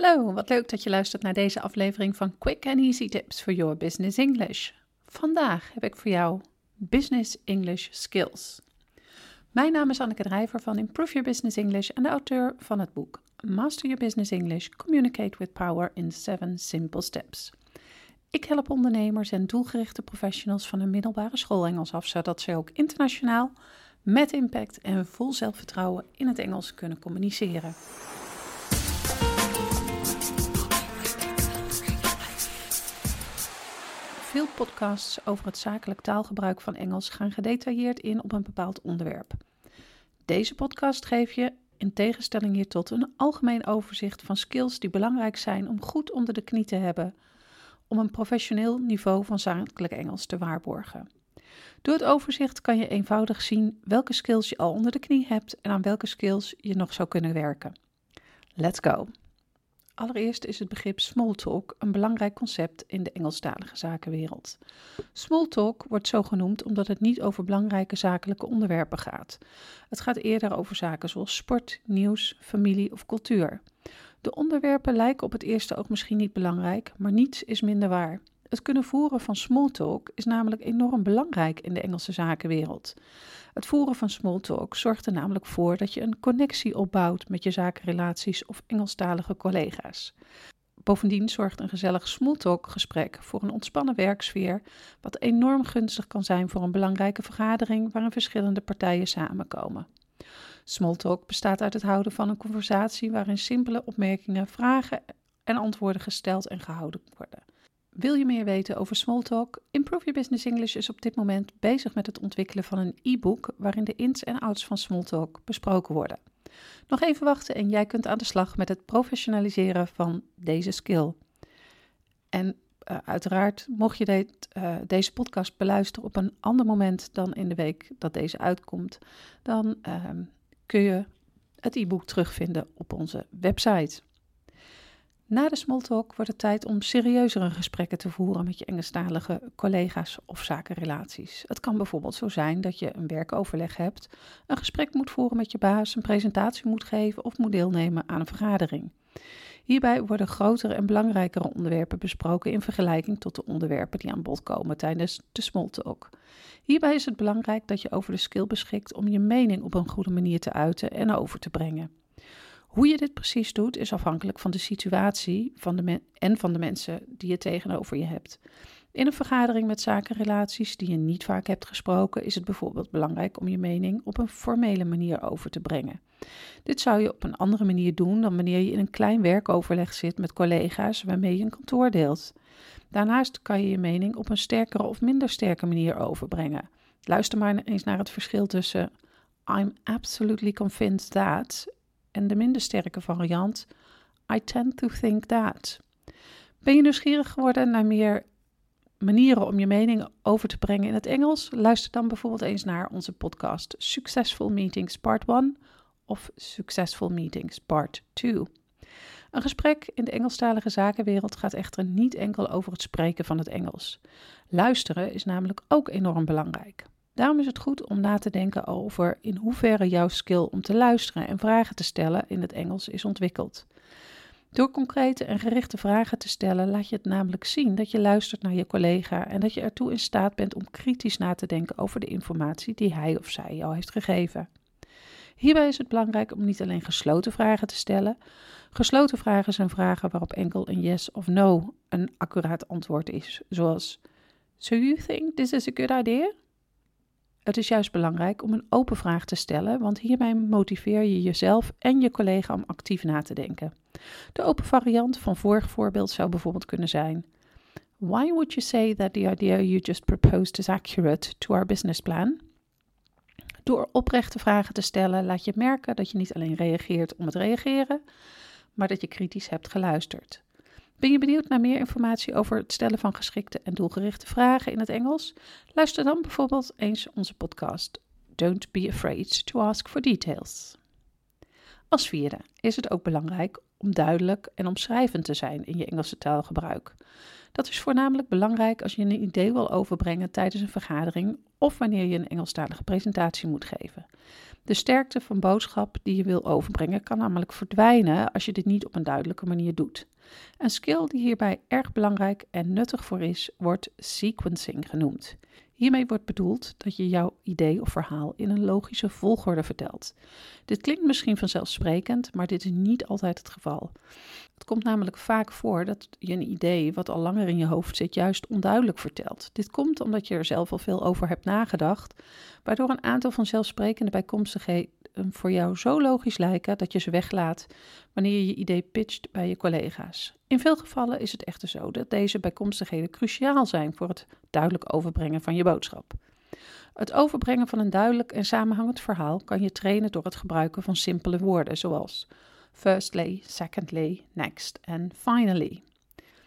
Hallo, wat leuk dat je luistert naar deze aflevering van Quick and Easy Tips for Your Business English. Vandaag heb ik voor jou Business English Skills. Mijn naam is Anneke Drijver van Improve Your Business English en de auteur van het boek Master Your Business English: Communicate with Power in 7 Simple Steps. Ik help ondernemers en doelgerichte professionals van een middelbare school Engels af, zodat ze ook internationaal met impact en vol zelfvertrouwen in het Engels kunnen communiceren. Veel podcasts over het zakelijk taalgebruik van Engels gaan gedetailleerd in op een bepaald onderwerp. Deze podcast geeft je, in tegenstelling hiertot, een algemeen overzicht van skills die belangrijk zijn om goed onder de knie te hebben om een professioneel niveau van zakelijk Engels te waarborgen. Door het overzicht kan je eenvoudig zien welke skills je al onder de knie hebt en aan welke skills je nog zou kunnen werken. Let's go! Allereerst is het begrip smalltalk een belangrijk concept in de Engelstalige zakenwereld. Smalltalk wordt zo genoemd omdat het niet over belangrijke zakelijke onderwerpen gaat. Het gaat eerder over zaken zoals sport, nieuws, familie of cultuur. De onderwerpen lijken op het eerste oog misschien niet belangrijk, maar niets is minder waar. Het kunnen voeren van smalltalk is namelijk enorm belangrijk in de Engelse zakenwereld. Het voeren van smalltalk zorgt er namelijk voor dat je een connectie opbouwt met je zakenrelaties of Engelstalige collega's. Bovendien zorgt een gezellig smalltalk-gesprek voor een ontspannen werksfeer, wat enorm gunstig kan zijn voor een belangrijke vergadering waarin verschillende partijen samenkomen. Smalltalk bestaat uit het houden van een conversatie waarin simpele opmerkingen, vragen en antwoorden gesteld en gehouden worden. Wil je meer weten over Smalltalk? Improve Your Business English is op dit moment bezig met het ontwikkelen van een e-book waarin de ins en outs van Smalltalk besproken worden. Nog even wachten en jij kunt aan de slag met het professionaliseren van deze skill. En uh, uiteraard, mocht je uh, deze podcast beluisteren op een ander moment dan in de week dat deze uitkomt, dan uh, kun je het e-book terugvinden op onze website. Na de smalltalk wordt het tijd om serieuzere gesprekken te voeren met je Engelstalige collega's of zakenrelaties. Het kan bijvoorbeeld zo zijn dat je een werkoverleg hebt, een gesprek moet voeren met je baas, een presentatie moet geven of moet deelnemen aan een vergadering. Hierbij worden grotere en belangrijkere onderwerpen besproken in vergelijking tot de onderwerpen die aan bod komen tijdens de smalltalk. Hierbij is het belangrijk dat je over de skill beschikt om je mening op een goede manier te uiten en over te brengen. Hoe je dit precies doet is afhankelijk van de situatie van de en van de mensen die je tegenover je hebt. In een vergadering met zakenrelaties die je niet vaak hebt gesproken, is het bijvoorbeeld belangrijk om je mening op een formele manier over te brengen. Dit zou je op een andere manier doen dan wanneer je in een klein werkoverleg zit met collega's waarmee je een kantoor deelt. Daarnaast kan je je mening op een sterkere of minder sterke manier overbrengen. Luister maar eens naar het verschil tussen I'm absolutely convinced that en de minder sterke variant I tend to think that. Ben je nieuwsgierig geworden naar meer manieren om je mening over te brengen in het Engels? Luister dan bijvoorbeeld eens naar onze podcast Successful Meetings Part 1 of Successful Meetings Part 2. Een gesprek in de Engelstalige zakenwereld gaat echter niet enkel over het spreken van het Engels. Luisteren is namelijk ook enorm belangrijk. Daarom is het goed om na te denken over in hoeverre jouw skill om te luisteren en vragen te stellen in het Engels is ontwikkeld. Door concrete en gerichte vragen te stellen, laat je het namelijk zien dat je luistert naar je collega en dat je ertoe in staat bent om kritisch na te denken over de informatie die hij of zij jou heeft gegeven. Hierbij is het belangrijk om niet alleen gesloten vragen te stellen. Gesloten vragen zijn vragen waarop enkel een yes of no een accuraat antwoord is, zoals: So you think this is a good idea? Het is juist belangrijk om een open vraag te stellen, want hiermee motiveer je jezelf en je collega om actief na te denken. De open variant van vorig voorbeeld zou bijvoorbeeld kunnen zijn: Why would you say that the idea you just proposed is accurate to our business plan? Door oprechte vragen te stellen, laat je merken dat je niet alleen reageert om het reageren, maar dat je kritisch hebt geluisterd. Ben je benieuwd naar meer informatie over het stellen van geschikte en doelgerichte vragen in het Engels? Luister dan bijvoorbeeld eens onze podcast Don't be afraid to ask for details. Als vierde is het ook belangrijk om duidelijk en omschrijvend te zijn in je Engelse taalgebruik. Dat is voornamelijk belangrijk als je een idee wil overbrengen tijdens een vergadering of wanneer je een Engelstalige presentatie moet geven. De sterkte van boodschap die je wil overbrengen kan namelijk verdwijnen als je dit niet op een duidelijke manier doet. Een skill die hierbij erg belangrijk en nuttig voor is, wordt sequencing genoemd. Hiermee wordt bedoeld dat je jouw idee of verhaal in een logische volgorde vertelt. Dit klinkt misschien vanzelfsprekend, maar dit is niet altijd het geval. Het komt namelijk vaak voor dat je een idee wat al langer in je hoofd zit, juist onduidelijk vertelt. Dit komt omdat je er zelf al veel over hebt nagedacht, waardoor een aantal vanzelfsprekende bijkomstigheden voor jou zo logisch lijken dat je ze weglaat wanneer je je idee pitcht bij je collega's. In veel gevallen is het echter zo dat deze bijkomstigheden cruciaal zijn voor het duidelijk overbrengen van je boodschap. Het overbrengen van een duidelijk en samenhangend verhaal kan je trainen door het gebruiken van simpele woorden zoals firstly, secondly, next en finally.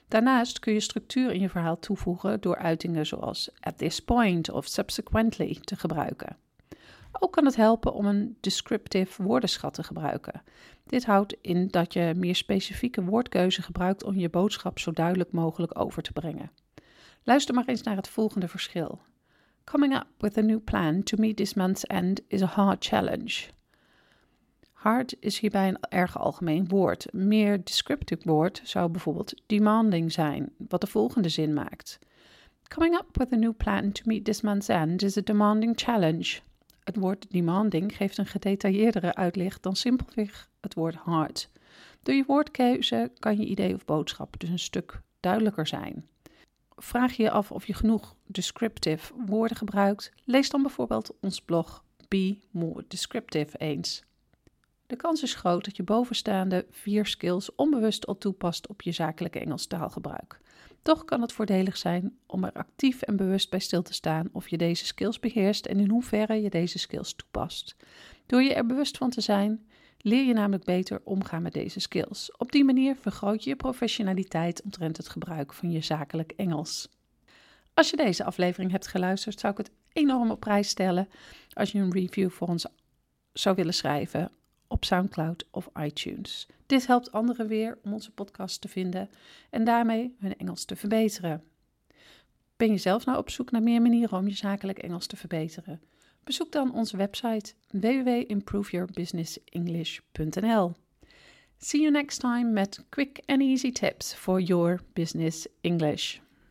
Daarnaast kun je structuur in je verhaal toevoegen door uitingen zoals at this point of subsequently te gebruiken. Ook kan het helpen om een descriptive woordenschat te gebruiken. Dit houdt in dat je meer specifieke woordkeuze gebruikt om je boodschap zo duidelijk mogelijk over te brengen. Luister maar eens naar het volgende verschil. Coming up with a new plan to meet this month's end is a hard challenge. Hard is hierbij een erg algemeen woord. Een meer descriptive woord zou bijvoorbeeld demanding zijn, wat de volgende zin maakt. Coming up with a new plan to meet this month's end is a demanding challenge. Het woord demanding geeft een gedetailleerdere uitleg dan simpelweg het woord hard. Door je woordkeuze kan je idee of boodschap dus een stuk duidelijker zijn. Vraag je je af of je genoeg descriptive woorden gebruikt? Lees dan bijvoorbeeld ons blog Be More Descriptive eens. De kans is groot dat je bovenstaande vier skills onbewust al toepast op je zakelijke Engels taalgebruik. Toch kan het voordelig zijn om er actief en bewust bij stil te staan of je deze skills beheerst en in hoeverre je deze skills toepast. Door je er bewust van te zijn, leer je namelijk beter omgaan met deze skills. Op die manier vergroot je je professionaliteit omtrent het gebruik van je zakelijk Engels. Als je deze aflevering hebt geluisterd, zou ik het enorm op prijs stellen als je een review voor ons zou willen schrijven op SoundCloud of iTunes. Dit helpt anderen weer om onze podcast te vinden en daarmee hun Engels te verbeteren. Ben je zelf nou op zoek naar meer manieren om je zakelijk Engels te verbeteren? Bezoek dan onze website www.improveyourbusinessenglish.nl. See you next time met quick and easy tips for your business English.